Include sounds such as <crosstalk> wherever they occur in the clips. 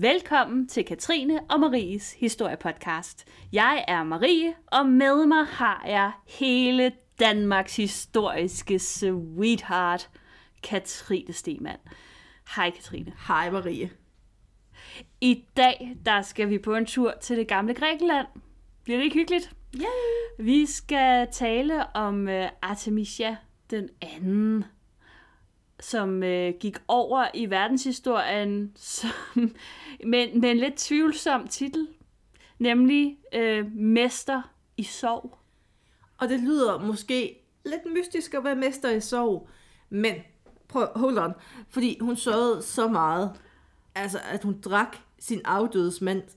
Velkommen til Katrine og Maries historiepodcast. Jeg er Marie, og med mig har jeg hele Danmarks historiske sweetheart, Katrine Stemann. Hej Katrine. Hej Marie. I dag der skal vi på en tur til det gamle Grækenland. Bliver det ikke hyggeligt? Yay! Vi skal tale om uh, Artemisia den anden, som uh, gik over i verdenshistorien som, <laughs> med, med en lidt tvivlsom titel, nemlig uh, Mester i sov. Og det lyder måske lidt mystisk at være mester i sorg, men prøv, hold on, fordi hun sørgede så meget, altså at hun drak sin afdødes mands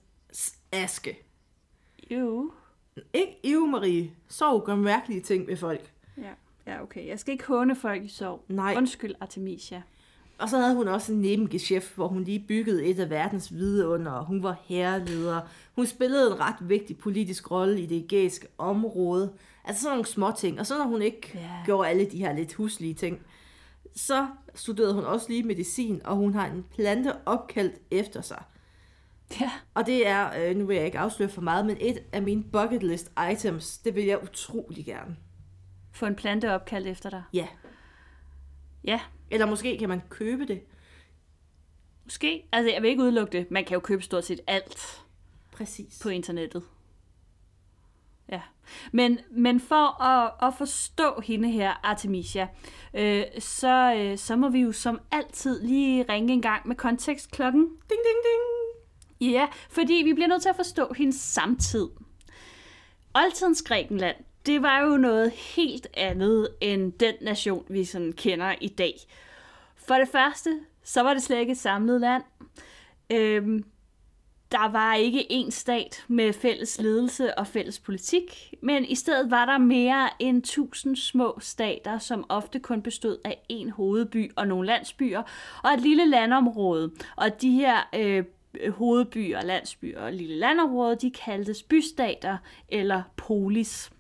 aske. Jo. Ikke Ive Marie. Sorg gør mærkelige ting ved folk. Ja. Ja, okay. Jeg skal ikke håne folk i sov. Nej. Undskyld, Artemisia. Og så havde hun også en nebengeschæft, hvor hun lige byggede et af verdens vidunder. Hun var herreleder. Hun spillede en ret vigtig politisk rolle i det ægæiske område. Altså sådan nogle små ting. Og så når hun ikke yeah. gjorde alle de her lidt huslige ting, så studerede hun også lige medicin, og hun har en plante opkaldt efter sig. Ja. Og det er, øh, nu vil jeg ikke afsløre for meget, men et af mine bucket list items, det vil jeg utrolig gerne. Få en plante opkaldt efter dig. Ja. Ja, Eller måske kan man købe det. måske. Altså, jeg vil ikke udelukke det. Man kan jo købe stort set alt. Præcis. på internettet. Ja. Men, men for at, at forstå hende her, Artemisia, øh, så, øh, så må vi jo som altid lige ringe en gang med kontekstklokken. Ding, ding, ding. Ja, fordi vi bliver nødt til at forstå hendes samtid. Oldtidens Grækenland, det var jo noget helt andet end den nation, vi sådan kender i dag. For det første, så var det slet ikke et samlet land. Øhm, der var ikke én stat med fælles ledelse og fælles politik, men i stedet var der mere end tusind små stater, som ofte kun bestod af en hovedby og nogle landsbyer, og et lille landområde. Og de her øh, hovedbyer, landsbyer og lille landområde, de kaldtes bystater eller polis.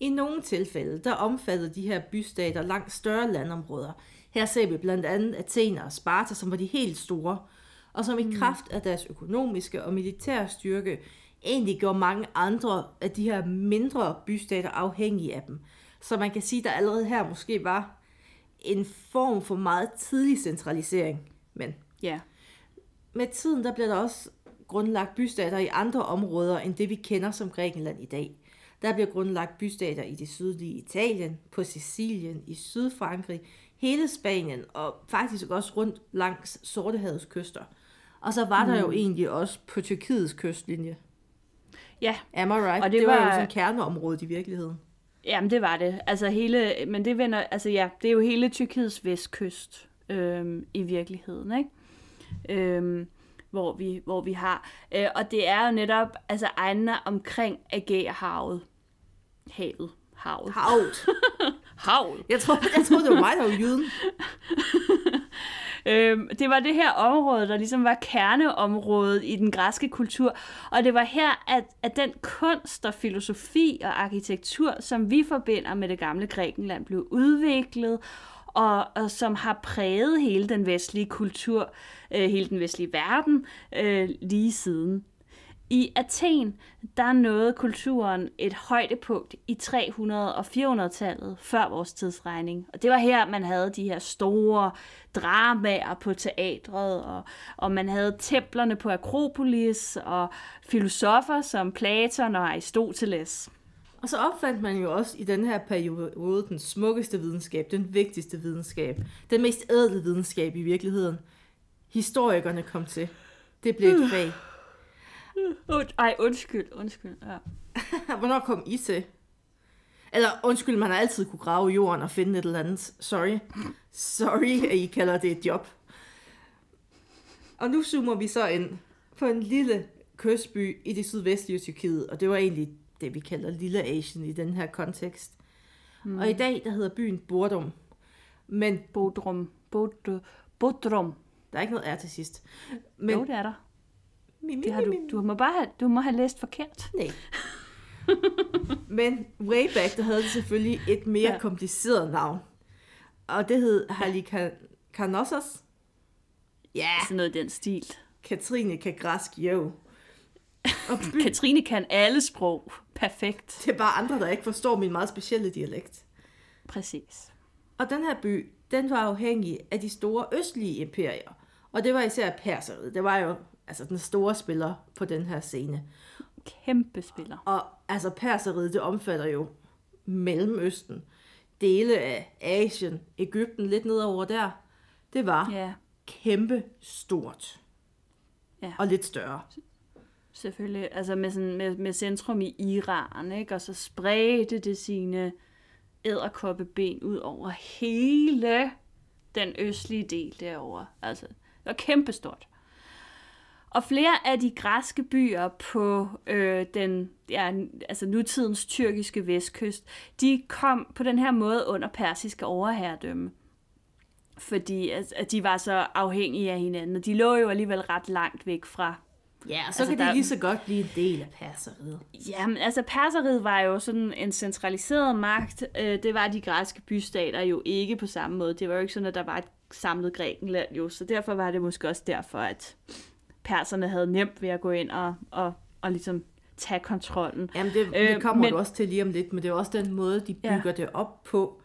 I nogle tilfælde, der omfattede de her bystater langt større landområder. Her ser vi blandt andet Athen og Sparta, som var de helt store, og som i kraft af deres økonomiske og militære styrke egentlig gjorde mange andre af de her mindre bystater afhængige af dem. Så man kan sige, at der allerede her måske var en form for meget tidlig centralisering. Men Ja. med tiden der bliver der også grundlagt bystater i andre områder end det vi kender som Grækenland i dag. Der bliver grundlagt bystater i det sydlige Italien, på Sicilien, i Sydfrankrig, hele Spanien og faktisk også rundt langs Sortehavets kyster. Og så var der jo egentlig også på Tyrkiets kystlinje. Ja, Am I right? Og det det var, var- jo sådan kerneområdet i virkeligheden. Jamen, det var det. Altså hele, men det vender, altså ja, det er jo hele Tyrkiets vestkyst øhm, i virkeligheden, ikke? Øhm, hvor vi, hvor vi har. Øh, og det er jo netop altså egnene omkring Ægæerhavet. Havet. Havet. Havt. <laughs> Havet. Jeg tror, jeg troede, det var mig, der var jyden. <laughs> Øhm, det var det her område, der ligesom var kerneområdet i den græske kultur. Og det var her, at, at den kunst og filosofi og arkitektur, som vi forbinder med det gamle Grækenland, blev udviklet, og, og som har præget hele den vestlige kultur, øh, hele den vestlige verden, øh, lige siden. I Athen, der nåede kulturen et højdepunkt i 300- og 400-tallet før vores tidsregning. Og det var her, man havde de her store dramaer på teatret, og, og man havde templerne på Akropolis, og filosofer som Platon og Aristoteles. Og så opfandt man jo også i den her periode den smukkeste videnskab, den vigtigste videnskab, den mest ædle videnskab i virkeligheden. Historikerne kom til. Det blev et fag. Und, ej, undskyld, undskyld. Ja. <laughs> Hvornår kom I til? Eller undskyld, man har altid kunne grave jorden og finde et eller andet. Sorry. Sorry, at I kalder det et job. Og nu zoomer vi så ind på en lille kystby i det sydvestlige Tyrkiet, og det var egentlig det, vi kalder Lille Asien i den her kontekst. Mm. Og i dag, der hedder byen Bordum. Men Bodrum. Bod, Bodrum. der er ikke noget R til sidst. Men, jo, det er der. Mi, mi, Det har du, du må bare have, du må have læst forkert. Nej. <laughs> Men way back, der havde det selvfølgelig et mere Ja. kompliceret navn. Og det hed Halikarnossos. Ja, Sådan noget i den stil. Katrine kan græsk, jo. Og by... <laughs> Katrine kan alle sprog. Perfekt. Det er bare andre, der ikke forstår min meget specielle dialekt. Præcis. Og den her by, den var afhængig af de store østlige imperier. Og det var især perseriet. Det var jo altså den store spiller på den her scene. Kæmpe spiller. Og altså perseriet, det omfatter jo Mellemøsten, dele af Asien, Ægypten, lidt nedover der. Det var Ja, kæmpe stort. Ja. Og lidt større. selvfølgelig. Altså med, sådan, med, med centrum i Iran, ikke? Og så spredte det sine æderkoppeben ud over hele den østlige del derovre. Altså, det var kæmpestort. Og flere af de græske byer på øh, den ja, altså nutidens tyrkiske vestkyst, de kom på den her måde under persiske overherredømme. Fordi at, at de var så afhængige af hinanden, og de lå jo alligevel ret langt væk fra Ja, og Altså, så altså, kan der- de lige så godt blive en del af perseriet. Jamen, altså perseriet var jo sådan en centraliseret magt. Øh, det var de græske bystater jo ikke på samme måde. Det var jo ikke sådan, at der var et samlet Grækenland jo. Så derfor var det måske også derfor, at perserne havde nemt ved at gå ind og, og, og ligesom tage kontrollen. Jamen, det, Øh, det kommer men- du også til lige om lidt, men det er også den måde, de Ja. bygger det op på,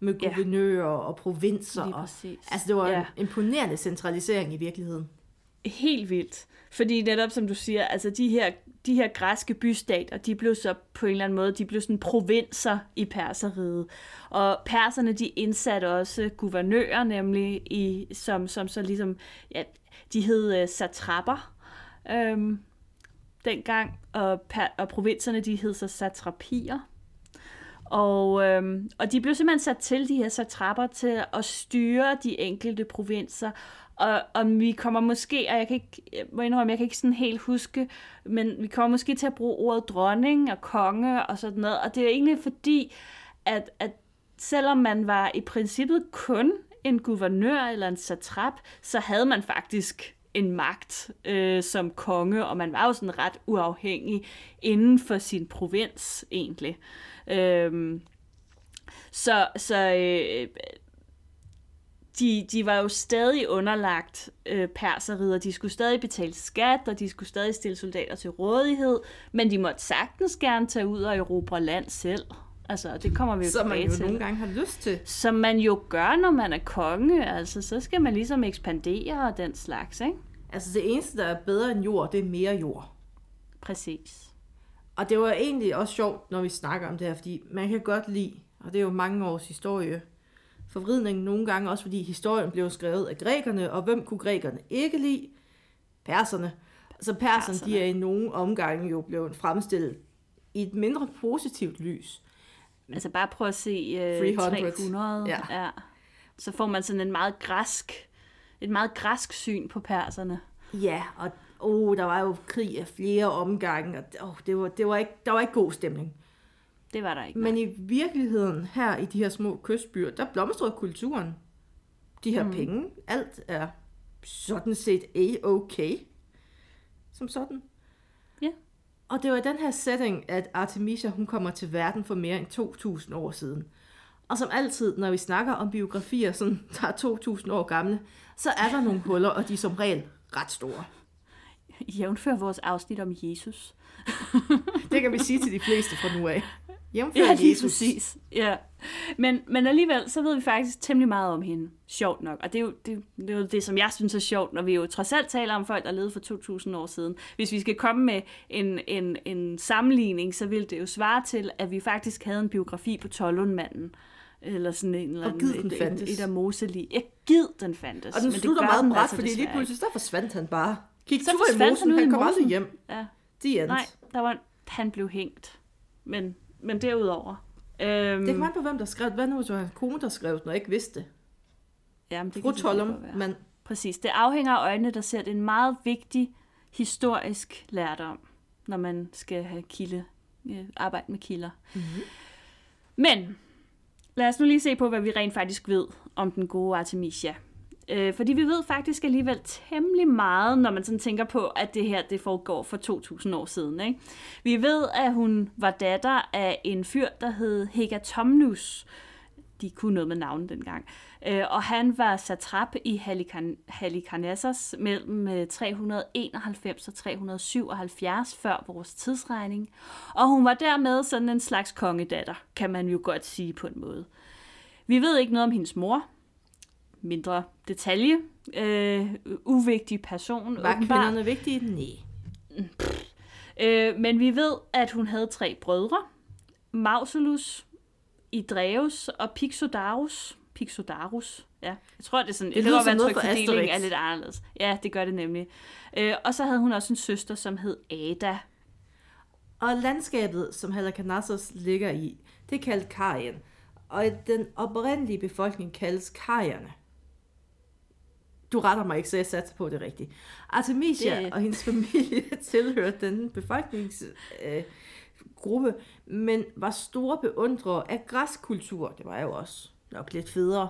med Ja. guvernører og provinser. Og, altså, det var Ja. en imponerende centralisering i virkeligheden. Helt vildt. Fordi netop som du siger, altså de her, de her græske bystater, de blev så på en eller anden måde, de blev sådan provinser i perseriet. Og perserne, de indsatte også guvernører, nemlig i, som, som så ligesom, ja, de hed uh, satrapper øhm, dengang, og, per, og provinserne, de hed så satrapier. Og, øhm, og de blev simpelthen sat til, de her satrapper, til at styre de enkelte provinser. Og og vi kommer måske, og jeg kan ikke, jeg må indrømme, jeg kan ikke sådan helt huske, men vi kommer måske til at bruge ordet dronning og konge og sådan noget. Og det er egentlig fordi, at, at selvom man var i princippet kun en guvernør eller en satrap, så havde man faktisk en magt øh, som konge, og man var jo sådan ret uafhængig inden for sin provins egentlig. Øhm, så så øh, de, de var jo stadig underlagt øh, perseriet, og de skulle stadig betale skat, og de skulle stadig stille soldater til rådighed, men de måtte sagtens gerne tage ud og erobre land selv. Altså, det kommer vi jo Som man jo til. nogle gange har lyst til. Som man jo gør, når man er konge. Altså, så skal man ligesom ekspandere og den slags, ikke? Altså, det eneste, der er bedre end jord, det er mere jord. Præcis. Og det var egentlig også sjovt, når vi snakker om det her, fordi man kan godt lide, og det er jo mange års historie, forvridning nogle gange også, fordi historien blev skrevet af grækerne, og hvem kunne grækerne ikke lide? Perserne. Så perserne, Perserne. de er i nogle omgange jo blevet fremstillet i et mindre positivt lys. Altså bare prøv at se øh, 300. 300. Ja. ja. Så får man sådan en meget græsk, et meget græsk syn på perserne. Ja, og oh, der var jo krig af flere omgange, og oh, det var, det var ikke, der var ikke god stemning. Det var der ikke. Men i virkeligheden her i de her små kystbyer, der blomstrede kulturen. De her mm. penge, alt er sådan set a-okay. Som sådan. Ja. Og det var i den her setting, at Artemisia hun kommer til verden for mere end 2.000 år siden. Og som altid, når vi snakker om biografier, som <laughs> der er 2.000 år gamle, så er der nogle huller, og de er som regel ret store. Jævnfør vores afsnit om Jesus. <laughs> Det kan vi sige til de fleste fra nu af. Jævnfør Ja, lige Jesus. præcis. Ja. Men, men alligevel, så ved vi faktisk temmelig meget om hende. Sjovt nok. Og det er, jo, det, det er jo det, som jeg synes er sjovt, når vi jo trods alt taler om folk, der levede for 2.000 år siden. Hvis vi skal komme med en, en, en sammenligning, så vil det jo svare til, at vi faktisk havde en biografi på Tollundmanden. Eller sådan en eller Og anden, gid den et, fandtes. et, et af Moseli. Ja, gid den fandtes. Og den slutter meget bræt, altså fordi lige pludselig så forsvandt han bare. Gik Så tur i mosen, han ud han i kom aldrig hjem. Ja. De. Nej, der var, han blev hængt. Men, men derudover... Øhm, Det kom an på, hvem der skrev det. Hvad nu, hvis det var hans kone, der skrev når jeg ikke vidste det? jamen, det Fru kan Tollum, men Præcis. Det afhænger af øjnene, der ser det en meget vigtig historisk lærdom, når man skal have kilde, øh, arbejde med kilder. Mhm. Mm-hmm. Men lad os nu lige se på, hvad vi rent faktisk ved om den gode Artemisia. Øh, fordi vi ved faktisk alligevel temmelig meget, når man sådan tænker på, at det her det foregår for 2000 år siden. Ikke? Vi ved, at hun var datter af en fyr, der hed Hegatomnus. de kunne noget med navnet dengang. Øh, og han var satrap i Halikarn- Halikarnassos mellem øh, 391 og 377 før vores tidsregning. Og hun var dermed sådan en slags kongedatter, kan man jo godt sige på en måde. Vi ved ikke noget om hendes mor. Mindre detalje. Øh, uvigtig person. Var åbenbart. kvinderne vigtige? Nej. Øh, men vi ved, at hun havde tre brødre. Mausolus, Idreus og Pixodarus. Pixodarus, ja. Jeg tror, det er sådan, Det det, en noget fra trykfordeling er lidt anderledes. Ja, det gør det nemlig. Øh, og så havde hun også en søster, som hed Ada. Og landskabet, som Halikarnassos ligger i, det er kaldt Karien. Og den oprindelige befolkning kaldes Karierne. Du retter mig ikke, så jeg satser på det rigtigt. Artemisia Det- og hendes <laughs> familie tilhørte den befolkningsgruppe, øh, men var store beundrere af græskultur. Det var jo også nok lidt federe.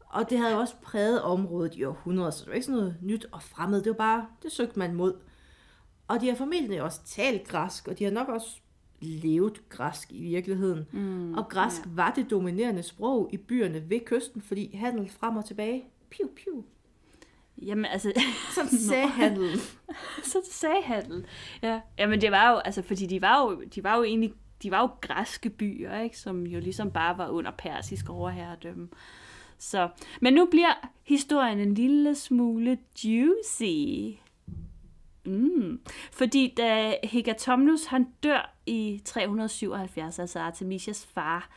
Og det havde jo også præget området i århundreder, så det var ikke sådan noget nyt og fremmed. Det var bare, det søgte man mod. Og de har formentlig også talt græsk, og de har nok også levet græsk i virkeligheden. Mm, og græsk ja. var det dominerende sprog i byerne ved kysten, fordi handel frem og tilbage. Piu, piu. Jamen, altså, Sådan sagde handelen. så sagde handel. Ja. Jamen, det var jo, altså, fordi de var jo, de var jo egentlig, de var jo græske byer, ikke? Som jo ligesom bare var under persisk overherredømme. Så, men nu bliver historien en lille smule juicy. Mm. Fordi da Hegatomnus han dør i 377, altså Artemisias far,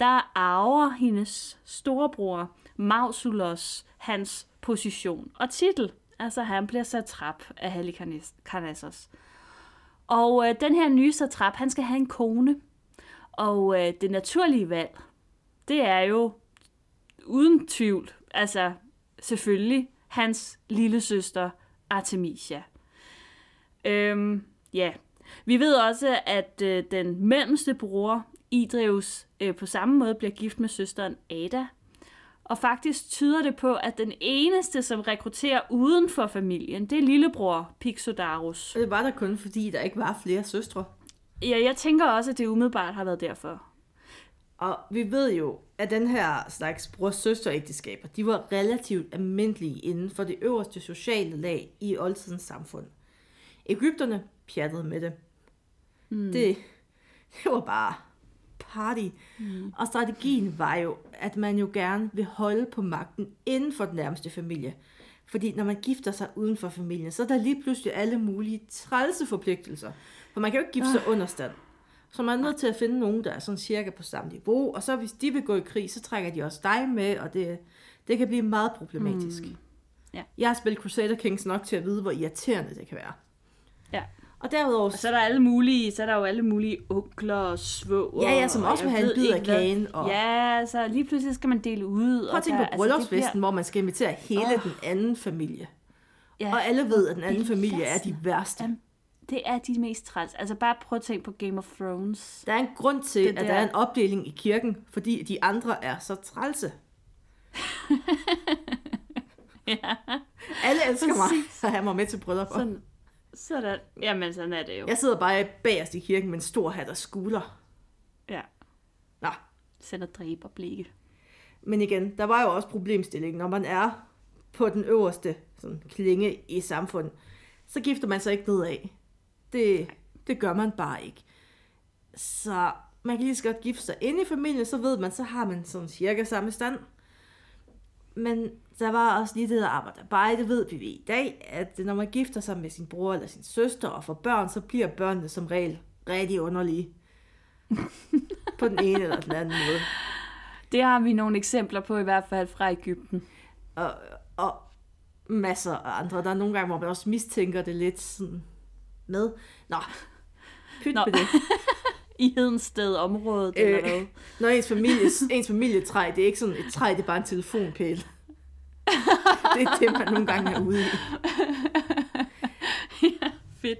der arver hendes storebror Mausulos hans position og titel. Altså han bliver satrap af Halikarnassos. Og øh, den her nye satrap, han skal have en kone. Og øh, det naturlige valg, det er jo uden tvivl, altså selvfølgelig, hans lille søster Artemisia. Øhm, ja, vi ved også, at øh, den mellemste bror, Idreus, øh, på samme måde bliver gift med søsteren Ada. Og faktisk tyder det på, at den eneste, som rekrutterer uden for familien, det er lillebror Pixodarus. Det var der kun, fordi der ikke var flere søstre. Ja, jeg tænker også, at det umiddelbart har været derfor. Og vi ved jo, at den her slags bror-søster-ægteskaber, de var relativt almindelige inden for det øverste sociale lag i oldtidens samfund. Ægypterne pjattede med det. Mm. Det, det var bare party. Mm. Og strategien var jo, at man jo gerne vil holde på magten inden for den nærmeste familie. Fordi når man gifter sig uden for familien, så er der lige pludselig alle mulige trælse forpligtelser. For man kan jo ikke gifte sig under stand. Så man er nødt til at finde nogen, der er sådan cirka på samme niveau. Og så hvis de vil gå i krig, så trækker de også dig med, og det, det kan blive meget problematisk. Mm. Ja. Jeg har spillet Crusader Kings nok til at vide, hvor irriterende det kan være. Ja. Og derudover... Og så er der alle mulige, så er der jo alle mulige onkler og svoger. Ja, ja, som og også vil have en bid af kagen, og- Ja, så lige pludselig skal man dele ud. Prøv at tænke der- på altså, bryllupsfesten, det bliver- hvor man skal invitere hele den anden familie. Ja, Og alle ved, at den anden familie er de værste. Jamen, det er de mest træls. Altså bare prøv at tænke på Game of Thrones. Der er en grund til, Det at der der- er en opdeling i kirken, fordi de andre er så trælse. <laughs> ja, Alle elsker mig, Præcis. så have mig med til bryllup. sådan, sådan, jamen sådan er det jo. Jeg sidder bare bagerst i kirken med en stor hat og skulder. Ja, Nå, sender dræber blikke. men igen, der var jo også problemstillingen, når man er på den øverste sådan, klinge i samfundet, så gifter man sig ikke nedad. Det, det gør man bare ikke. Så man kan lige så godt gifte sig inde i familien, så ved man, så har man sådan cirka samme stand. Men der var også lige det der arbejde. Det ved vi i dag, at når man gifter sig med sin bror eller sin søster og får børn, så bliver børnene som regel rigtig underlige. <laughs> på den ene eller den anden måde. Det har vi nogle eksempler på i hvert fald fra Ægypten. og, og masser af andre. Der er nogle gange, hvor man også mistænker det lidt sådan med. Nå, pyt Nå. med det. <laughs> I Hedensted området, øh. eller hvad? Når ens, familie, ens familietræ, det er ikke sådan et træ, det er bare en telefonpæl det er det, man nogle gange er ude i. <laughs> Fedt.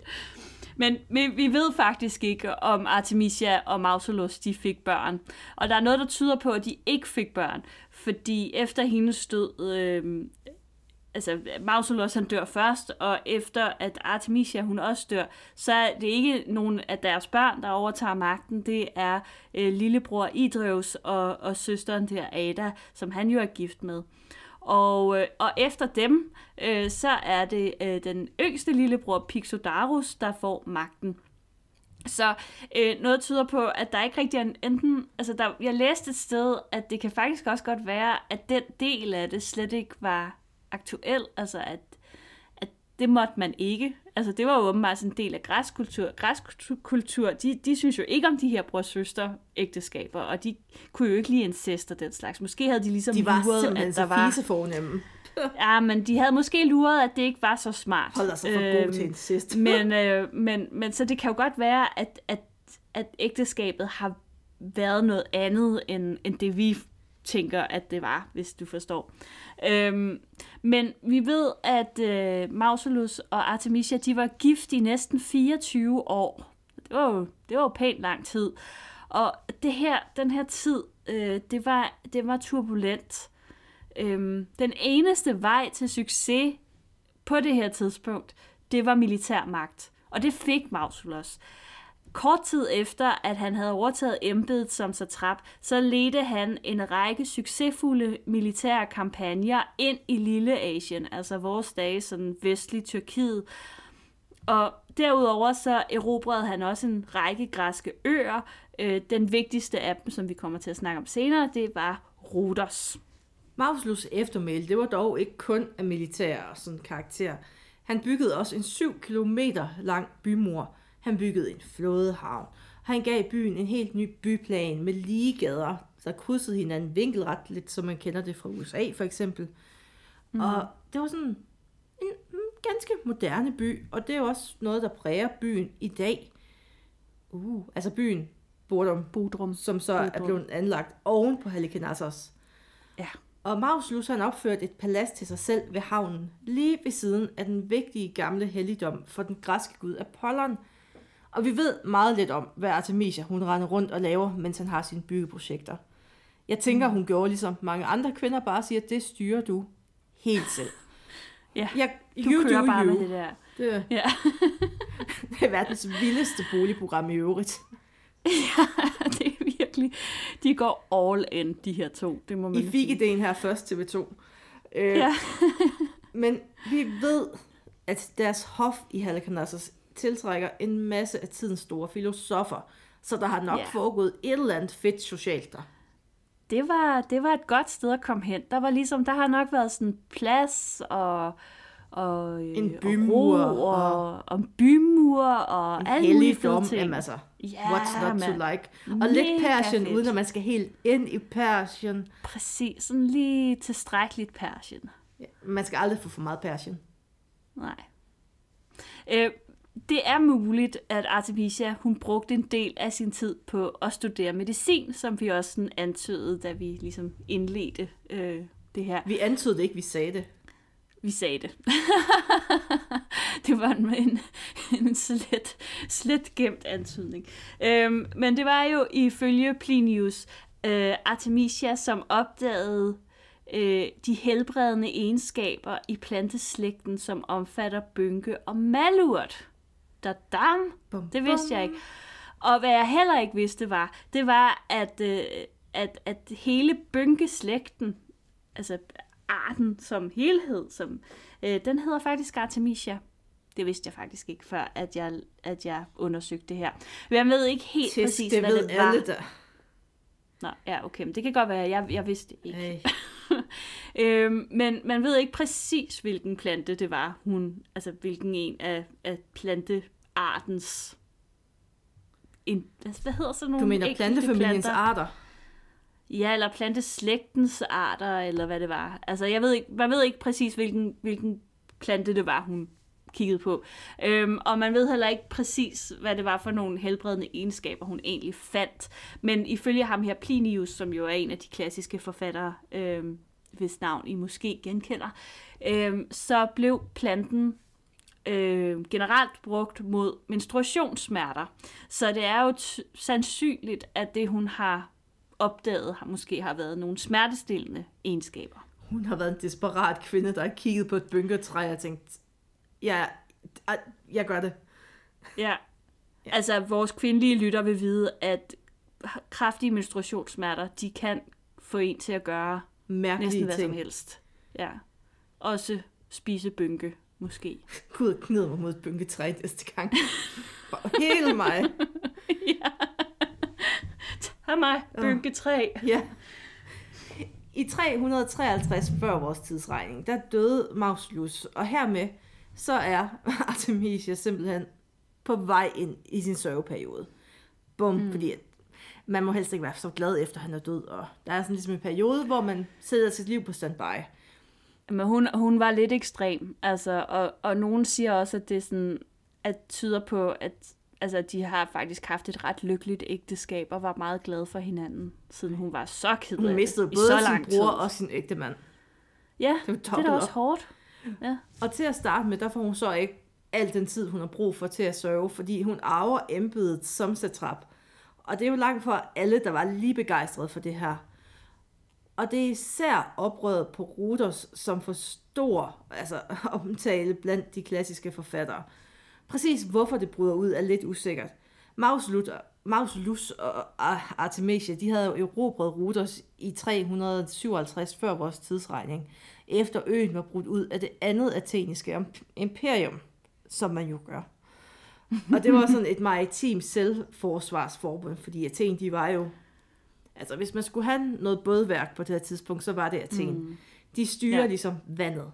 Men, men vi ved faktisk ikke, om Artemisia og Mausolus de fik børn. Og der er noget, der tyder på, at de ikke fik børn. Fordi efter hendes død, øh, altså Mausolus han dør først, og efter at Artemisia hun også dør, så er det ikke nogen af deres børn, der overtager magten, det er øh, lillebror Idreus og, og søsteren der Ada, som han jo er gift med. Og, øh, og efter dem, øh, så er det øh, den yngste lillebror Pixodarus, der får magten. Så øh, noget tyder på, at der ikke rigtig er en, enten... Altså, der, jeg læste et sted, at det kan faktisk også godt være, at den del af det slet ikke var aktuel. Altså, at, at det måtte man ikke. Altså, det var jo åbenbart sådan en del af græskultur. Græskultur, de, de synes jo ikke om de her bror-søster ægteskaber, og de kunne jo ikke lide incest og den slags. Måske havde de ligesom De var luret, at der så var... fisefornemme. <laughs> Ja, men de havde måske luret, at det ikke var så smart. Holder sig for god Øhm, til incest. <laughs> men, øh, men, men så det kan jo godt være, at, at, at ægteskabet har været noget andet, end, end det vi tænker, at det var, hvis du forstår. Øhm, men vi ved, at øh, Mausolus og Artemisia, de var gift i næsten 24 år. Det var jo, det var jo pænt lang tid. Og det her, den her tid, øh, det, var, det var turbulent. Øhm, den eneste vej til succes på det her tidspunkt, det var militærmagt. Og det fik Mausolus. Kort tid efter, at han havde overtaget embedet som satrap, så ledte han en række succesfulde militære kampagner ind i Lille Asien, altså vores dage, sådan vestlig Tyrkiet. Og derudover så erobrede han også en række græske øer. Øh, Den vigtigste af dem, som vi kommer til at snakke om senere, det var Rhodos. Mausolus eftermæl, det var dog ikke kun af militær sådan karakter. Han byggede også en 7 km lang bymur. Han byggede en flådehavn. Han gav byen en helt ny byplan med lige gader, der krydsede hinanden vinkelret, lidt som man kender det fra USA for eksempel. Mm. Og det var sådan en mm, ganske moderne by, og det er også noget, der præger byen i dag. Uh, altså byen Bodrum, Bodrum. som så er Bodrum. blevet anlagt oven på Halikarnassos. Ja. Og Mausolus han opførte et palads til sig selv ved havnen, lige ved siden af den vigtige gamle helligdom for den græske gud Apollon. Og vi ved meget lidt om, hvad Artemisia hun render rundt og laver, mens han har sine byggeprojekter. Jeg tænker, hun gjorde ligesom mange andre kvinder, bare siger, at det styrer du helt selv. <laughs> Ja, Jeg, du you kører do bare you. med det der. Det, Ja. <laughs> det er verdens vildeste boligprogram i øvrigt. <laughs> det er virkelig... De går all in, de her to. Det må man I fik ideen her først, TV2. Øh, Ja. Men vi ved, at deres hof i Halikarnassos tiltrækker en masse af tidens store filosofer, så der har nok yeah. foregået et eller andet fedt socialt der. det var, det var et godt sted at komme hen. Der var ligesom, der har nok været sådan plads og, og øh, En og bymur ro, og, og, en bymur og En alle mulige helligdom, ting. jamen altså, Ja, what's not to mand. like. Og lidt Persien, uden at man skal helt ind i Persien. Præcis, sådan lige tilstrækkeligt Persien. Ja, man skal aldrig få for meget Persien. Nej. Øh, det er muligt, at Artemisia hun brugte en del af sin tid på at studere medicin, som vi også sådan antydede, da vi ligesom indledte øh, det her. Vi antydede ikke, vi sagde det. Vi sagde det. <laughs> det var en, en, en slet, slet gemt antydning. Øhm, men det var jo ifølge Plinius øh, Artemisia, som opdagede øh, de helbredende egenskaber i planteslægten, som omfatter bynke og malurt. Da dam! Bum, Det vidste bum. jeg ikke. Og hvad jeg heller ikke vidste var, det var, at, øh, at, at hele bynkeslægten, altså arten som helhed, som, øh, den hedder faktisk Artemisia. Det vidste jeg faktisk ikke, før at jeg, at jeg undersøgte det her. Men jeg ved ikke helt Tisk, præcis, det hvad ved det var. alle der. Nå, ja, okay, men det kan godt være, jeg, jeg vidste det ikke. <laughs> Øhm, men man ved ikke præcis, hvilken plante det var, hun, altså hvilken en af, af planteartens, en, hvad hedder sådan nogle Du mener plantefamiliens planter? arter? Ja, eller planteslægtens arter, eller hvad det var. Altså, jeg ved ikke, man ved ikke præcis, hvilken, hvilken plante det var, hun kiggede på. Øhm, og man ved heller ikke præcis, hvad det var for nogle helbredende egenskaber, hun egentlig fandt. Men ifølge ham her, Plinius, som jo er en af de klassiske forfattere, øhm, hvis navn I måske genkender, øhm, så blev planten øh, generelt brugt mod menstruationssmerter. Så det er jo t- sandsynligt, at det hun har opdaget har måske har været nogle smertestillende egenskaber. hun har været en desperat kvinde, der har kigget på et bynkertræ og tænkt, ja, jeg, gør det. Ja. Altså, vores kvindelige lytter vil vide, at kraftige menstruationssmerter, de kan få en til at gøre Mærkelige næsten hvad ting. som helst. Ja. Også spise bynke, måske. <laughs> Gud, knid mig mod et bynkertræ næste gang. For hele mig. <laughs> Hej mig, bynke 3. Ja. I 353 før vores tidsregning, der døde Mausolus, og hermed så er <laughs> Artemisia simpelthen på vej ind i sin sørgeperiode. Bum, mm. fordi at man må helst ikke være så glad efter, han er død, og der er sådan ligesom en periode, hvor man sætter sit liv på standby. Men hun, hun var lidt ekstrem, altså, og, og nogen siger også, at det sådan, at tyder på, at altså, de har faktisk haft et ret lykkeligt ægteskab, og var meget glade for hinanden, siden hun var så ked af Hun mistede både så sin bror tid. og sin ægte mand. Ja, Det var det er da også op. hårdt. Ja. Og til at starte med, der får hun så ikke al den tid, hun har brug for til at sørge, fordi hun arver embedet som satrap. Og det er jo langt fra alle, der var lige begejstrede for det her. Og det er især oprøret på Ruders, som får stor altså, <laughs> omtale blandt de klassiske forfattere. Præcis hvorfor det bryder ud er lidt usikkert. Mausolus, Mauslus og Artemisia, de havde jo erobret Ruders i 357 før vores tidsregning, efter øen var brudt ud af det andet ateniske imperium, som man jo gør. Og det var sådan et maritimt selvforsvarsforbund, fordi Athen, de var jo... Altså, hvis man skulle have noget bådværk på det her tidspunkt, så var det Athen. Mm. De styrer Ja. ja. ligesom vandet.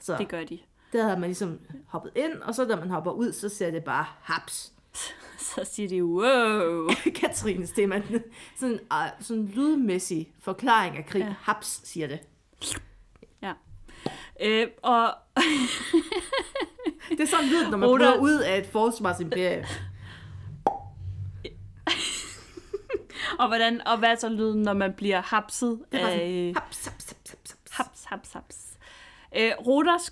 Så Det gør de. der havde man ligesom hoppet ind, og så når man hopper ud, så ser det bare haps. <laughs> Så siger de, wow. <laughs> Katrine Stemann, sådan en uh, sådan lydmæssig forklaring af krig. Ja. Ja. Haps, siger det. Øh, og Det er sådan lyd, når man bryder ud af et forsvarsimperie. Og, hvordan, og hvad er så lyden, når man bliver hapset Det var sådan, haps, haps, haps, haps, haps. Haps, haps, haps. Øh,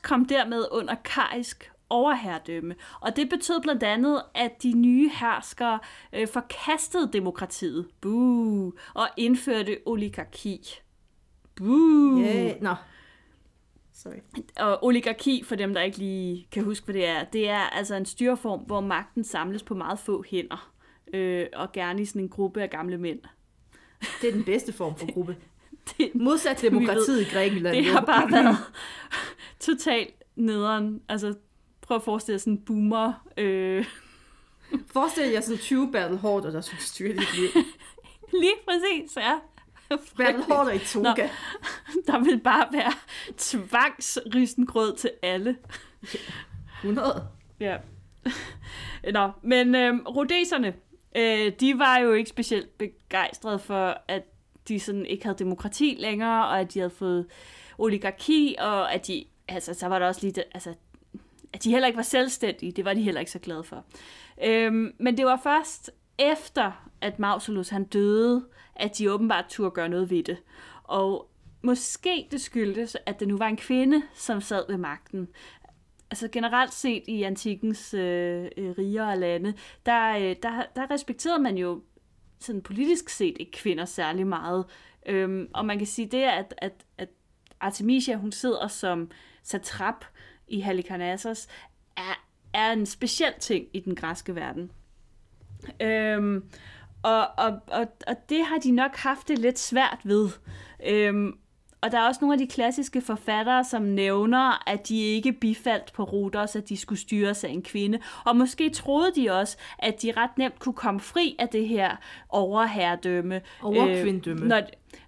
kom dermed under karisk overherredømme, og det betød blandt andet, at de nye herskere øh, forkastede demokratiet, Boo, og indførte oligarki. Boo. Yeah. Nå. Sorry. Og oligarki, for dem, der ikke lige kan huske, hvad det er, det er altså en styreform, hvor magten samles på meget få hænder, øh, og gerne i sådan en gruppe af gamle mænd. Det er den bedste form for gruppe. <laughs> Det, Modsat demokratiet i Grækenland. Det har bare været <laughs> totalt nederen. Altså, prøv at forestille dig sådan en boomer. Øh, <laughs> Forestil jer sådan 20 battle hårdt, der skulle styre dit liv. lige præcis, ja. Battle hårdt i toga. Der vil bare være tvangsrisengrød til alle. 100. Ja. Nå, men øh, rodeserne, øh, de var jo ikke specielt begejstrede for, at de sådan ikke havde demokrati længere, og at de havde fået oligarki, og at de, altså, så var der også lige, det, altså, at de heller ikke var selvstændige, det var de heller ikke så glade for. Øhm, men det var først efter, at Mausolus han døde, at de åbenbart turde gøre noget ved det. Og måske det skyldtes, at det nu var en kvinde, som sad ved magten. Altså generelt set i antikkens øh, riger rigere lande, der, øh, der, der respekterede man jo sådan politisk set ikke kvinder særlig meget. Øhm, og man kan sige det, at, at, at Artemisia, hun sidder som satrap i Halikarnassos, er, er en speciel ting i den græske verden. Øhm, og, og, og, og det har de nok haft det lidt svært ved. Øhm, og der er også nogle af de klassiske forfattere, som nævner, at de ikke bifaldt på Rhodos, at de skulle styres af en kvinde. Og måske troede de også, at de ret nemt kunne komme fri af det her overherredømme. Overkvinddømme. Øh, når,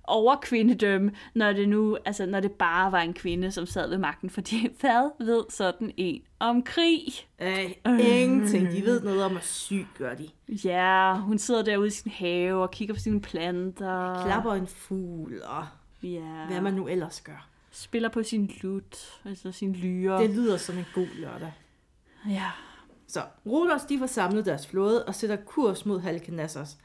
overkvindedømme, når det nu, altså når det bare var en kvinde, som sad ved magten. Fordi <laughs> hvad ved sådan en om krig? Øh, ingenting. De ved noget om at syg, gør de. Ja, hun sidder derude i sin have og kigger på sine planter. Klapper en fugl, og Ja. hvad man nu ellers gør. Spiller på sin lut, altså sin lyre. Det lyder som en god lørdag. Ja. Så Rhodos, de får samlet deres flåde og sætter kurs mod Halikarnassos.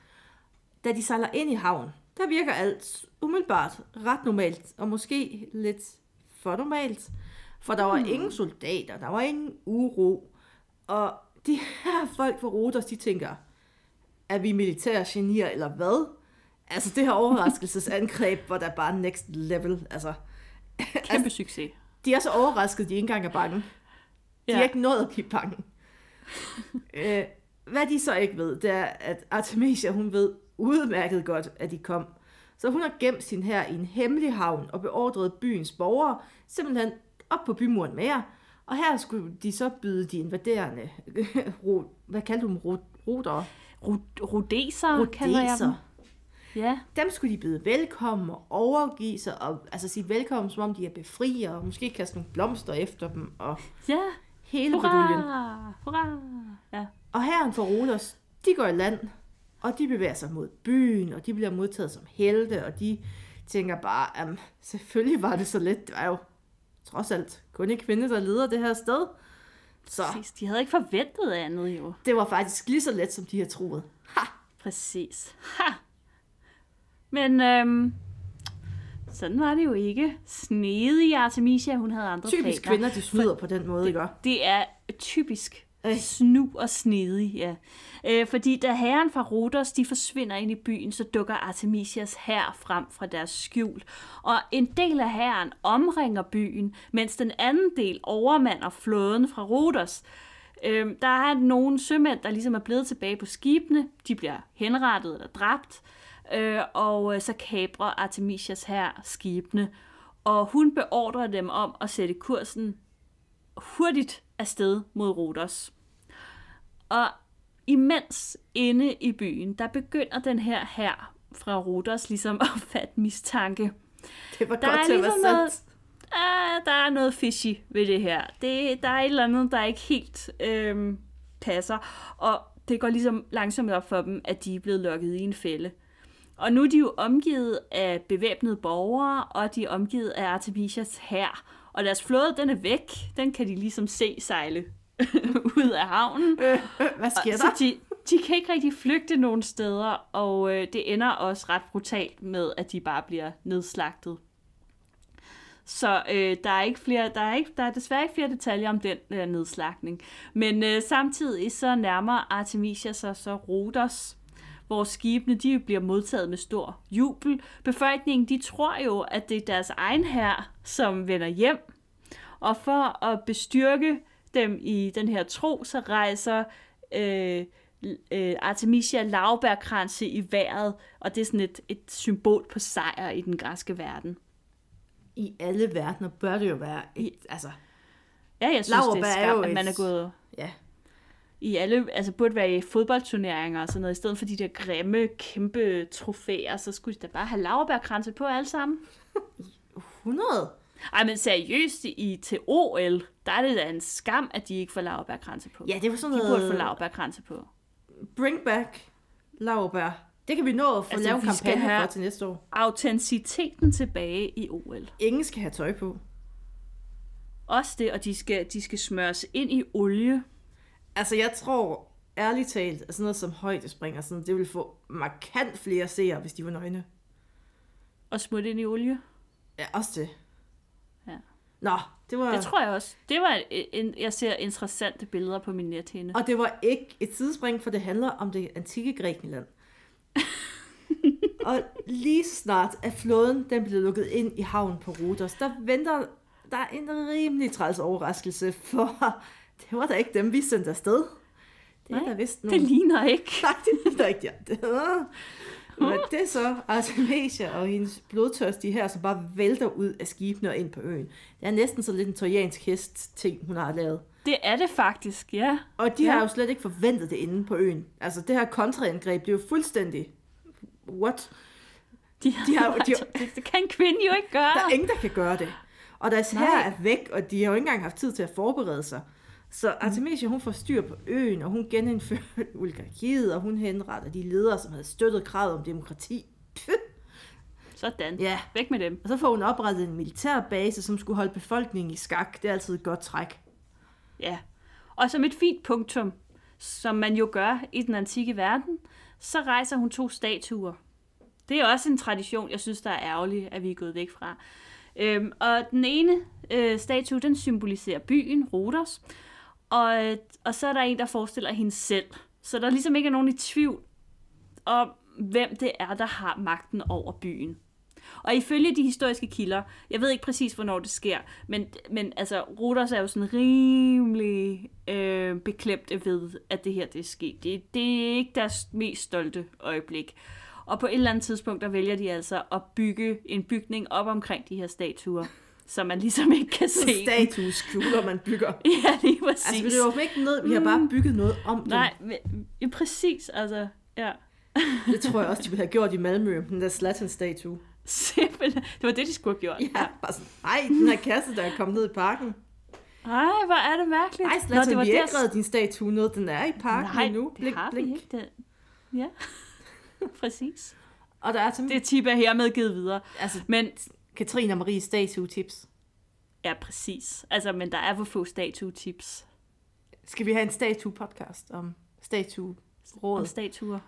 Da de sejler ind i havn, der virker alt umiddelbart ret normalt, og måske lidt for normalt. For der var ingen soldater, der var ingen uro. Og de her folk fra Rhodos, de tænker, er vi militære genier eller hvad? Altså det her overraskelsesangreb var der bare next level. Altså Kæmpe succes. De er så overrasket, de ikke engang er bange. De ja. Er ikke nået at blive bange. <laughs> øh, hvad de så ikke ved, det er, at Artemisia, hun ved udmærket godt, at de kom. Så hun har gemt sin her i en hemmelig havn og beordret byens borgere simpelthen op på bymuren med jer. Og her skulle de så byde de invaderende, <laughs> ro, hvad kaldte du dem, ro, rotere? Rudeser, kalder jeg dem. Ja. Dem skulle de byde velkommen og overgive sig, og altså sige velkommen, som om de er befrier, og måske kaste nogle blomster efter dem, og Ja. hele. Hurra! Hurra! Ja. Og herren for Rodos, de går i land, og de bevæger sig mod byen, og de bliver modtaget som helte, og de tænker bare, at selvfølgelig var det så let. Det var jo trods alt kun en kvinde, der leder det her sted. Så Præcis. De havde ikke forventet andet jo. det var faktisk lige så let, som de havde troet. Ha! Præcis. Ha! Men øhm, sådan var det jo ikke. Snedig Artemisia, hun havde andre Typisk planer. kvinder, de snyder på den måde, ikke? Det er typisk Øh. snu og snedig, ja. Øh, fordi da herren fra Rhodos, de forsvinder ind i byen, så dukker Artemisias hær frem fra deres skjul. Og en del af herren omringer byen, mens den anden del overmander flåden fra Rhodos. Øh, der er nogle sømænd, der ligesom er blevet tilbage på skibene. De bliver henrettet eller dræbt. Øh, og øh, så kaprer Artemisias hær skibene. Og hun beordrer dem om at sætte kursen hurtigt afsted mod Rhodos. Og imens inde i byen, der begynder den her her fra Rhodos ligesom <laughs> at fatte mistanke. Det var Der godt er til at være ligesom sandt. noget- Ah, der er noget fishy ved det her. Det, der er et eller andet, der ikke helt øhm, passer. Og det går ligesom langsomt op for dem, at de er blevet lukket i en fælde. Og nu er de jo omgivet af bevæbnede borgere, og de er omgivet af Artemisias hær. Og deres flåde, den er væk. Den kan de ligesom se sejle <laughs> ud af havnen. Øh, øh, hvad sker Og, der? så de, de kan ikke rigtig flygte nogen steder, og øh, det ender også ret brutalt med, at de bare bliver nedslagtet. Så øh, der er ikke flere, der er ikke, der er desværre ikke flere detaljer om den øh, nedslagning. Men øh, samtidig så nærmer Artemisia sig så Rhodos, hvor skibene de bliver modtaget med stor jubel. Befolkningen de tror jo, at det er deres egen her, som vender hjem. Og for at bestyrke dem i den her tro, så rejser øh, øh, Artemisia lavbærkranse i vejret, og det er sådan et, et symbol på sejr i den græske verden. I alle verdener bør det jo være et, altså, Ja, jeg synes, det er er jo skam, at man er gået ja. I alle, altså burde være i fodboldturneringer og sådan noget, i stedet for de der grimme, kæmpe trofæer, så skulle de da bare have lavbærkranse på alle sammen. 100? Ej, men seriøst, i, til OL, der er det da en skam, at de ikke får lavbærkranse på. Ja, det var sådan De noget... burde få lavbærkranse på. Bring back laurbær. Det kan vi nå at få Altså, lavet en kampagne for til næste år. Autenticiteten tilbage i OL. Ingen skal have tøj på. Også det, og de skal, de skal smøres ind i olie. Altså, jeg tror ærligt talt, at sådan noget som højdespring og sådan, det vil få markant flere seere, hvis de var nøgne. Og smurt ind i olie. Ja, også det. Ja. Nå, det var... Det tror jeg også. Det var en, jeg ser interessante billeder på min nethinde. Og det var ikke et sidespring, for det handler om det antikke Grækenland. <laughs> og lige snart, at flåden den blev lukket ind i havnen på Rhodos, der venter der er en rimelig træls overraskelse, for det var da ikke dem, vi sendte afsted. Det er Nej, da vist Det nogle... ligner ikke. <laughs> Nej, det er da ikke, ja. Det er... Men det er så Artemisia og hendes blodtørstige her, som bare vælter ud af skibene og ind på øen. Det er næsten så lidt en trojansk hest ting, hun har lavet. Det er det faktisk, ja. Og de Ja. har jo slet ikke forventet det inde på øen. Altså det her kontraangreb, det er jo fuldstændig... What? De, De har de- det, <laughs> det kan en kvinde jo ikke gøre. Der er ingen, der kan gøre det. Og deres her er væk, og de har jo ikke engang haft tid til at forberede sig. Så Artemisia, hun får styr på øen, og hun genindfører <laughs> oligarkiet, og hun henretter de ledere, som havde støttet kravet om demokrati. Pff. <laughs> Sådan. Ja, Væk med dem. og så får hun oprettet en militær base, som skulle holde befolkningen i skak. Det er altid et godt træk. Ja. Og som et fint punktum, som man jo gør i den antikke verden, så rejser hun to statuer. Det er også en tradition, jeg synes, der er ærgerlig, at vi er gået væk fra. Øhm, og den ene øh, statue, den symboliserer byen, Rhodos, og, og så er der en, der forestiller hende selv. Så der ligesom ikke er nogen i tvivl om, hvem det er, der har magten over byen. Og ifølge de historiske kilder, jeg ved ikke præcis, hvornår det sker, men, men altså, Ruders er jo sådan rimelig øh, beklemt ved, at det her det er sket. Det, det er ikke deres mest stolte øjeblik. Og på et eller andet tidspunkt, der vælger de altså at bygge en bygning op omkring de her statuer, så man ligesom ikke kan se dem. Statueskjuler, man bygger. <laughs> Ja, lige præcis. Altså, vi river ikke ned, vi har bare bygget noget om dem. Nej, ja, præcis, altså, ja. <laughs> Det tror jeg også, de ville have gjort i Malmø, den der Zlatan-statue. Simpelthen. Det var det, de skulle have gjort. Ja, bare sådan, nej, den her kasse, der er kommet ned i parken. Ej, hvor er det mærkeligt. Nej, Zlatan, vi har ikke reddet din statue ned, den er i parken Nej, nu. det Blink, har blink. vi ikke. Det... Ja, <laughs> præcis. Og der er til Det tip er hermed givet videre. altså, Men, Katrine og Maries statue-tips. ja, præcis. Altså, men der er for få statue-tips Skal vi have en statue-podcast om statue-råd? om statuer.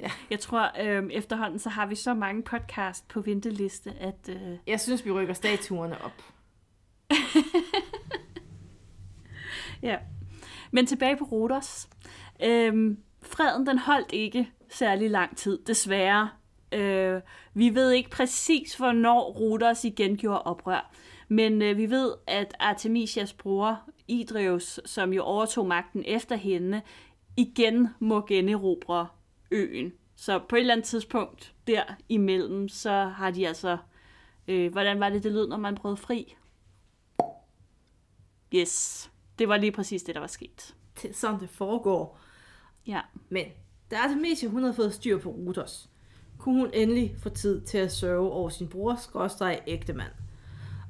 Ja. <laughs> Jeg tror, øhm, efterhånden, så har vi så mange podcast på venteliste, at... Øh, Jeg synes, vi rykker statuerne op. <laughs> Ja. Men tilbage på Rodos. Øhm, freden den holdt ikke særlig lang tid, desværre. Øh, vi ved ikke præcis, hvornår Rodos igen gjorde oprør. Men øh, vi ved, at Artemisias bror, Idreus, som jo overtog magten efter hende, igen må generobre øen. Så på et eller andet tidspunkt der imellem, så har de altså... Øh, hvordan var det, det lød, når man brød fri? Yes, det var lige præcis det, der var sket. Det er sådan, det foregår. Ja. Men da Artemisia hun havde fået styr på Rhodos, kunne hun endelig få tid til at sørge over sin brors skråstreg ægte mand.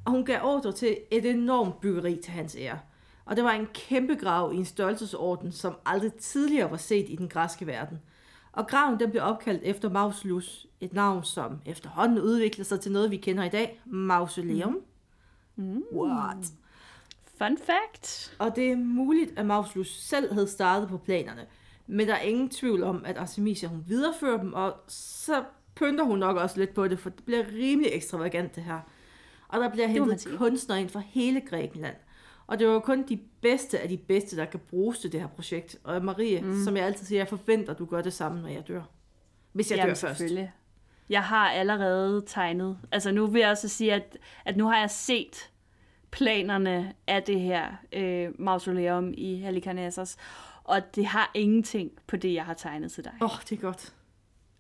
Og hun gav ordre til et enormt byggeri til hans ære. Og det var en kæmpe grav i en størrelsesorden, som aldrig tidligere var set i den græske verden. Og graven den blev opkaldt efter Mausolus, et navn, som efterhånden udviklede sig til noget, vi kender i dag, mausoleum. Mm. What? Fun fact. Og det er muligt, at Mausolus selv havde startet på planerne. Men der er ingen tvivl om, at Artemisia hun viderefører dem, og så pynter hun nok også lidt på det, for det bliver rimelig ekstravagant det her. Og der bliver hentet kunstnere ind fra hele Grækenland. Og det var jo kun de bedste af de bedste, der kan bruges til det her projekt. Og Marie, mm. som jeg altid siger, jeg forventer, at du gør det samme, når jeg dør. Hvis jeg Jamen, dør først. selvfølgelig. Jeg har allerede tegnet. Altså nu vil jeg også sige, at, at nu har jeg set planerne af det her øh, mausoleum i Halikarnassos, og det har ingenting på det, jeg har tegnet til dig. Åh, oh, det er godt.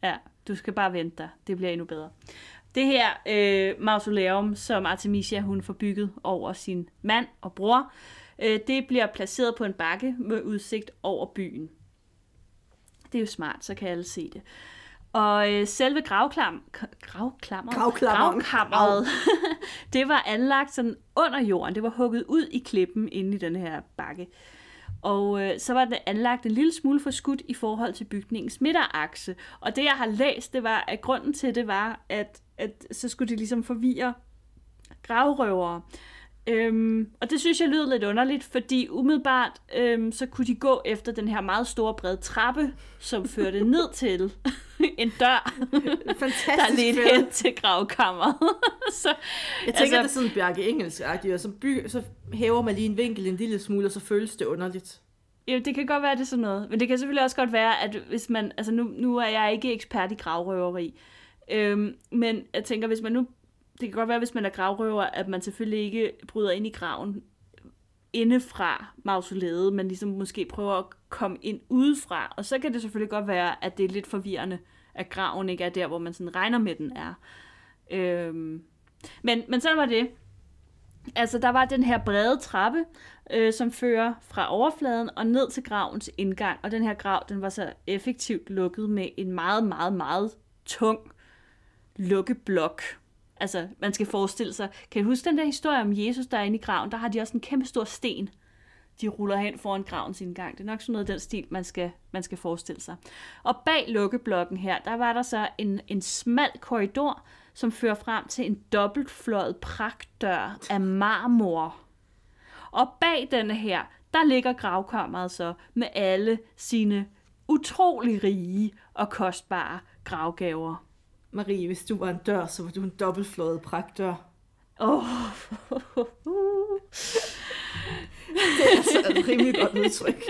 Ja, du skal bare vente dig. Det bliver endnu bedre. Det her øh, mausoleum, som Artemisia hun får bygget over sin mand og bror, øh, det bliver placeret på en bakke med udsigt over byen. Det er jo smart, så kan alle se det. Og øh, selve gravklam, gravklammeret, gravkammeret, <laughs> det var anlagt sådan under jorden. Det var hugget ud i klippen inde i den her bakke. Og øh, så var det anlagt en lille smule forskudt i forhold til bygningens midterakse. Og det, jeg har læst, det var, at grunden til det var, at, at så skulle de ligesom forvirre gravrøvere. Øhm, og det synes jeg lyder lidt underligt, fordi umiddelbart øhm, så kunne de gå efter den her meget store brede trappe, som førte <laughs> ned til <laughs> en dør, der Fantastisk ledte fedt. hen til gravkammeret. <laughs> så, Jeg tænker, altså, det er sådan Bjarke engelsk og så, by, så hæver man lige en vinkel en lille smule, og så føles det underligt. Ja, det kan godt være, det er sådan noget. Men det kan selvfølgelig også godt være, at hvis man... Altså nu, nu er jeg ikke ekspert i gravrøveri. Øhm, men jeg tænker, hvis man nu... Det kan godt være, hvis man er gravrøver, at man selvfølgelig ikke bryder ind i graven indefra mausoleet, men ligesom måske prøver at komme ind udefra. Og så kan det selvfølgelig godt være, at det er lidt forvirrende, at graven ikke er der, hvor man sådan regner med, den er. Øhm, men, men så var det. Altså, der var den her brede trappe, øh, som fører fra overfladen og ned til gravens indgang. Og den her grav, den var så effektivt lukket med en meget, meget, meget tung lukkeblok. Altså, man skal forestille sig... Kan du huske den der historie om Jesus, der er inde i graven? Der har de også en kæmpe stor sten, de ruller hen foran gravens indgang. Det er nok sådan noget af den stil, man skal, man skal forestille sig. Og bag lukkeblokken her, der var der så en, en smal korridor, som fører frem til en dobbeltfløjet pragtdør af marmor. Og bag denne her, der ligger gravkammeret så med alle sine utrolig rige og kostbare gravgaver. Marie, hvis du var en dør, så var du en dobbeltflået pragtdør. Åh, oh. Det er altså et rimelig godt udtryk.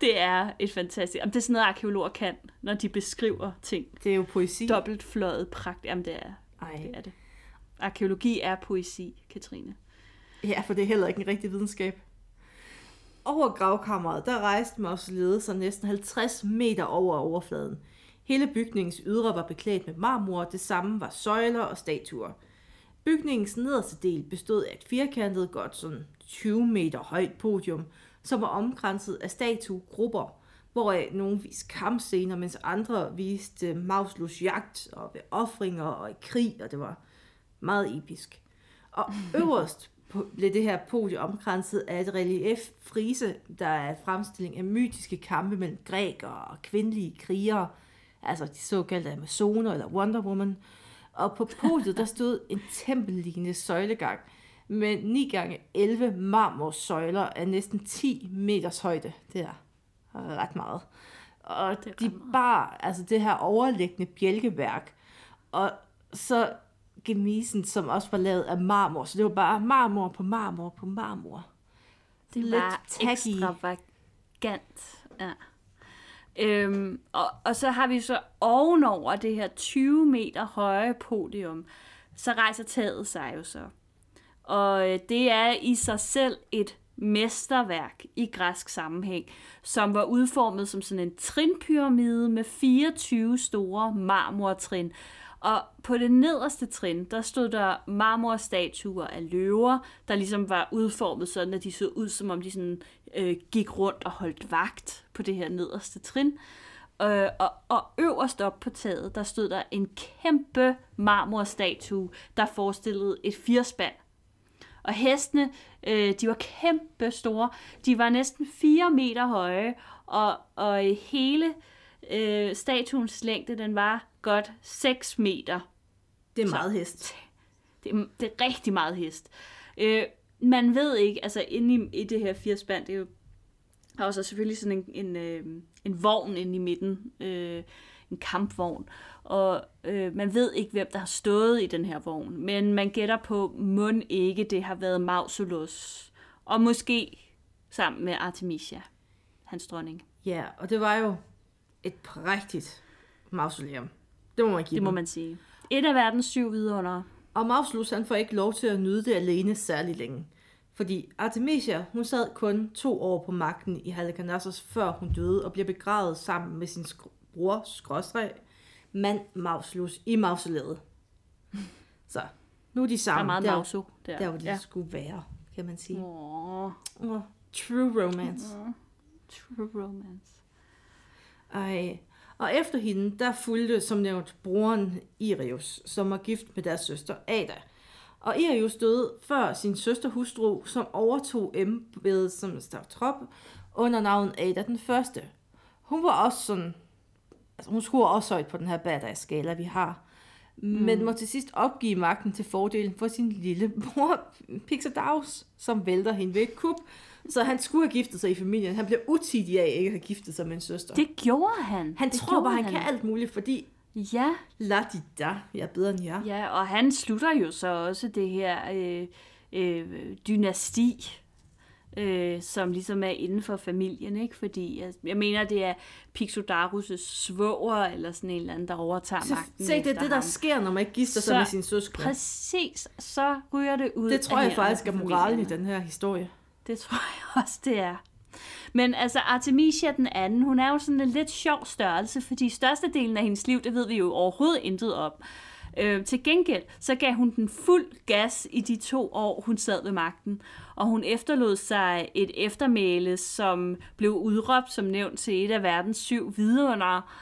det er et fantastisk... Jamen, det er sådan noget, arkeologer kan, når de beskriver ting. Det er jo poesi. Dobbeltfløjet pragt. Jamen, det er... Ej. Det er det. Arkeologi er poesi, Katrine. Ja, for det er heller ikke en rigtig videnskab. Over gravkammeret, der rejste mausoleet sig næsten 50 meter over overfladen. Hele bygningens ydre var beklædt med marmor, det samme var søjler og statuer. Bygningens nederste del bestod af et firkantet, godt sådan 20 meter højt podium, som var omkranset af statuegrupper, hvoraf nogle viste kampscener, mens andre viste Mauslus jagt og ved offringer og i krig, og det var meget episk. Og <laughs> øverst blev det her podium omkranset af et relief frise, der er fremstilling af mytiske kampe mellem grækere og kvindelige krigere, altså de såkaldte Amazoner eller Wonder Woman. Og på podiet der stod en tempellignende søjlegang med 9 gange 11 marmorsøjler af næsten 10 meters højde. Det er ret meget. Og Det de bar altså det her overliggende bjælkeværk. Og så gemisen, som også var lavet af marmor. Så det var bare marmor på marmor på marmor. Det Lidt var tacky. ekstravagant. Ja. Øhm, og, og så har vi så ovenover det her 20 meter høje podium, så rejser taget sig jo så. Og øh, det er i sig selv et mesterværk i græsk sammenhæng, som var udformet som sådan en trinpyramide med 24 store marmortrin. Og på det nederste trin, der stod der marmorstatuer af løver, der ligesom var udformet sådan, at de så ud, som om de sådan, øh, gik rundt og holdt vagt på det her nederste trin. Øh, og, og øverst op på taget, der stod der en kæmpe marmorstatue, der forestillede et firspand. Og hestene, øh, de var kæmpe store. De var næsten 4 meter høje, og, og hele øh, statuens længde, den var godt 6 meter. Det er Så- meget hest. Det, er- det er rigtig meget hest. Øh, man ved ikke, altså inde i, i det her firspand, det er jo der er også selvfølgelig sådan en, en, øh, en vogn inde i midten, øh, en kampvogn, og øh, man ved ikke, hvem der har stået i den her vogn, men man gætter på, mund ikke det har været Mausolus, og måske sammen med Artemisia, hans dronning. Ja, og det var jo et prægtigt mausoleum. Det må man give Det må dem. man sige. Et af verdens syv vidunder. Og Mausolus han får ikke lov til at nyde det alene særlig længe. Fordi Artemisia, hun sad kun to år på magten i Halikarnassos, før hun døde og bliver begravet sammen med sin sk- bror, skråstreg, mand Mausolus, i mausoleet. <laughs> Så, nu er de Der er sammen, meget der, mauso der. der hvor de ja. skulle være, kan man sige. Åh, Oh, true romance. true romance. Ej. Og efter hende, der fulgte som nævnt broren Irius, som var gift med deres søster Ada. Og Irius døde før sin søster hustru, som overtog embedet som stavtrop under navnet Ada den første. Hun var også sådan, altså hun skulle også højt på den her badass-skala, vi har. Men må til sidst opgive magten til fordelen for sin lille bror Pixadaus, som vælter hende ved et kup. Så han skulle have giftet sig i familien. Han blev utidig af ikke at have giftet sig med en søster. Det gjorde han. Han det tror bare, han, kan alt muligt, fordi Ja, la di da, jeg er bedre end jer. ja, og han slutter jo så også det her øh, øh, dynasti, øh, som ligesom er inden for familien, ikke? Fordi jeg, jeg mener, det er Pixodarus' svoger, eller sådan en eller anden, der overtager Så, magten se, det er det, der ham. sker, når man ikke gifter sig Så med sin søskende. Præcis, så ryger det ud Det tror jeg hænderne faktisk er moralen i den her historie. Det tror jeg <laughs> også, det er. Men altså, Artemisia den anden, hun er jo sådan en lidt sjov størrelse, fordi størstedelen af hendes liv, det ved vi jo overhovedet intet om. Øh, til gengæld, så gav hun den fuld gas i de to år, hun sad ved magten. Og hun efterlod sig et eftermæle, som blev udråbt som nævnt til et af verdens syv vidunder.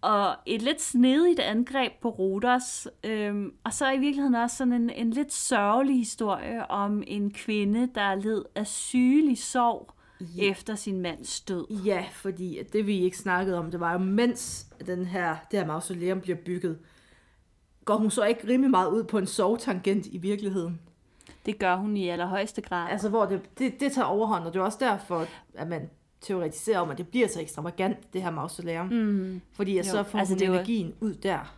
Og et lidt snedigt angreb på Rhodos. Øhm, og så i virkeligheden også sådan en, en lidt sørgelig historie om en kvinde, der led af sygelig sorg Ja. efter sin mands død. Ja, fordi det vi ikke snakkede om, det var jo mens den her, det her mausoleum bliver bygget, går hun så ikke rimelig meget ud på en sovtangent i virkeligheden. Det gør hun i allerhøjeste grad. Altså hvor det, det, det tager overhånd, og det er også derfor, at man teoretiserer om, at det bliver så ekstravagant, det her mausoleum. Mm. Fordi at Jo, så får altså, hun det er energien ud der.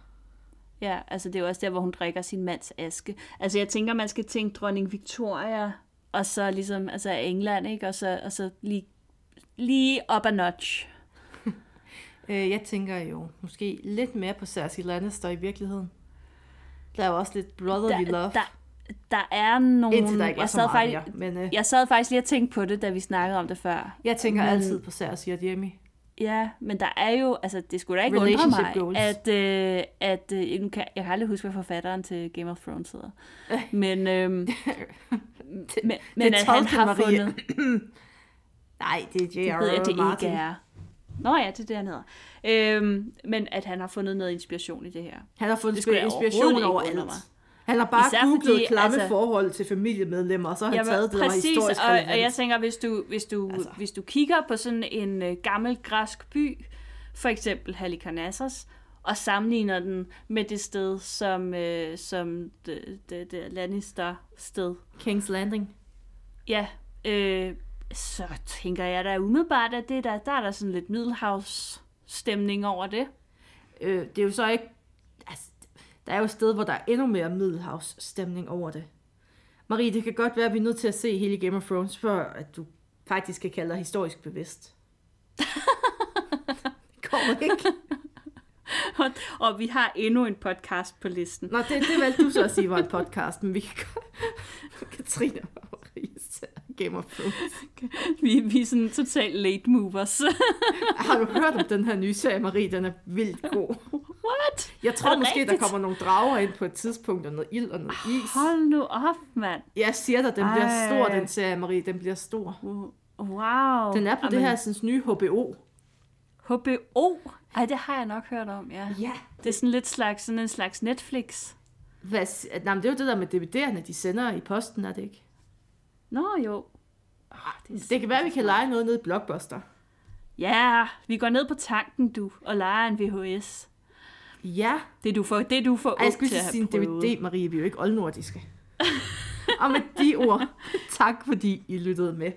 Ja, altså det er jo også der, hvor hun drikker sin mands aske. Altså jeg tænker, man skal tænke dronning Victoria, og så ligesom, altså England, ikke? Og så, og så lige, lige op a notch. <laughs> Øh, jeg tænker jo måske lidt mere på Cersei Lannister i virkeligheden. Der er jo også lidt brotherly der, love. der, der er nogle... Indtil der ikke jeg så sad meget faktisk, mere. Men øh, Jeg sad faktisk lige og tænkte på det, da vi snakkede om det før. jeg tænker men- altid på Sær, siger Jamie. Ja, men der er jo, altså det skulle da ikke undre mig, goals. at, øh, at øh, nu kan, jeg kan aldrig huske, hvad forfatteren til Game of Thrones hedder. Øh. Men, øhm, <laughs> men, men det at han har Marie. fundet, <clears throat> Nej, det er det J.R. jeg, det Martin. ikke er. Nå ja, det er det, han hedder. Øhm, men at han har fundet noget inspiration i det her. Han har fundet Det inspiration over alt. Han har bare Især googlet fordi, klamme altså- forhold til familiemedlemmer, og så har han Jamen, taget det, præcis, historisk og, og relevant. jeg tænker, hvis du, hvis du, altså. hvis du kigger på sådan en øh, gammel græsk by, for eksempel Halikarnassos, og sammenligner den med det sted, som, øh, som det, det, det Lannister-sted, King's Landing. ja, øh, så tænker jeg da umiddelbart, at det der, der er der sådan lidt middelhavsstemning over det. Øh, det er jo så ikke... Der er jo et sted, hvor der er endnu mere middelhavsstemning over det. Marie, det kan godt være, at vi er nødt til at se hele Game of Thrones, før at du faktisk kan kalde dig historisk bevidst. <laughs> Går ikke? <laughs> Og, og vi har endnu en podcast på listen. Nå, det, det valgte du så at sige var en podcast, men vi kan godt... Katrine og Marie Game of Thrones. <laughs> Vi, vi er sådan totalt late movers. Har du hørt om den her nye serie, Marie? Den er vildt god. What? Jeg tror måske, der rigtigt? kommer nogle drager ind på et tidspunkt, og noget ild og noget is. Hold nu op, mand. Jeg siger dig, den bliver Ej. stor, den serie, Marie. Den bliver stor. Wow. Den er på det her sådan, nye HBO. HBO? Ej, det har jeg nok hørt om, ja. Ja. Det er sådan lidt slags, sådan en slags Netflix. Hvad, nej, men det er jo det der med DVD'erne, de sender i posten, er det ikke? Nå jo. Ah, det, Det kan være, vi kan lege noget nede i Blockbuster. Ja, vi går ned på tanken, du, og leger en VHS. Ja. Det er du for, det er du for Ej, jeg skulle til at sige en prøvet. DVD, Marie. Vi er jo ikke oldnordiske. og med de ord, tak fordi I lyttede med.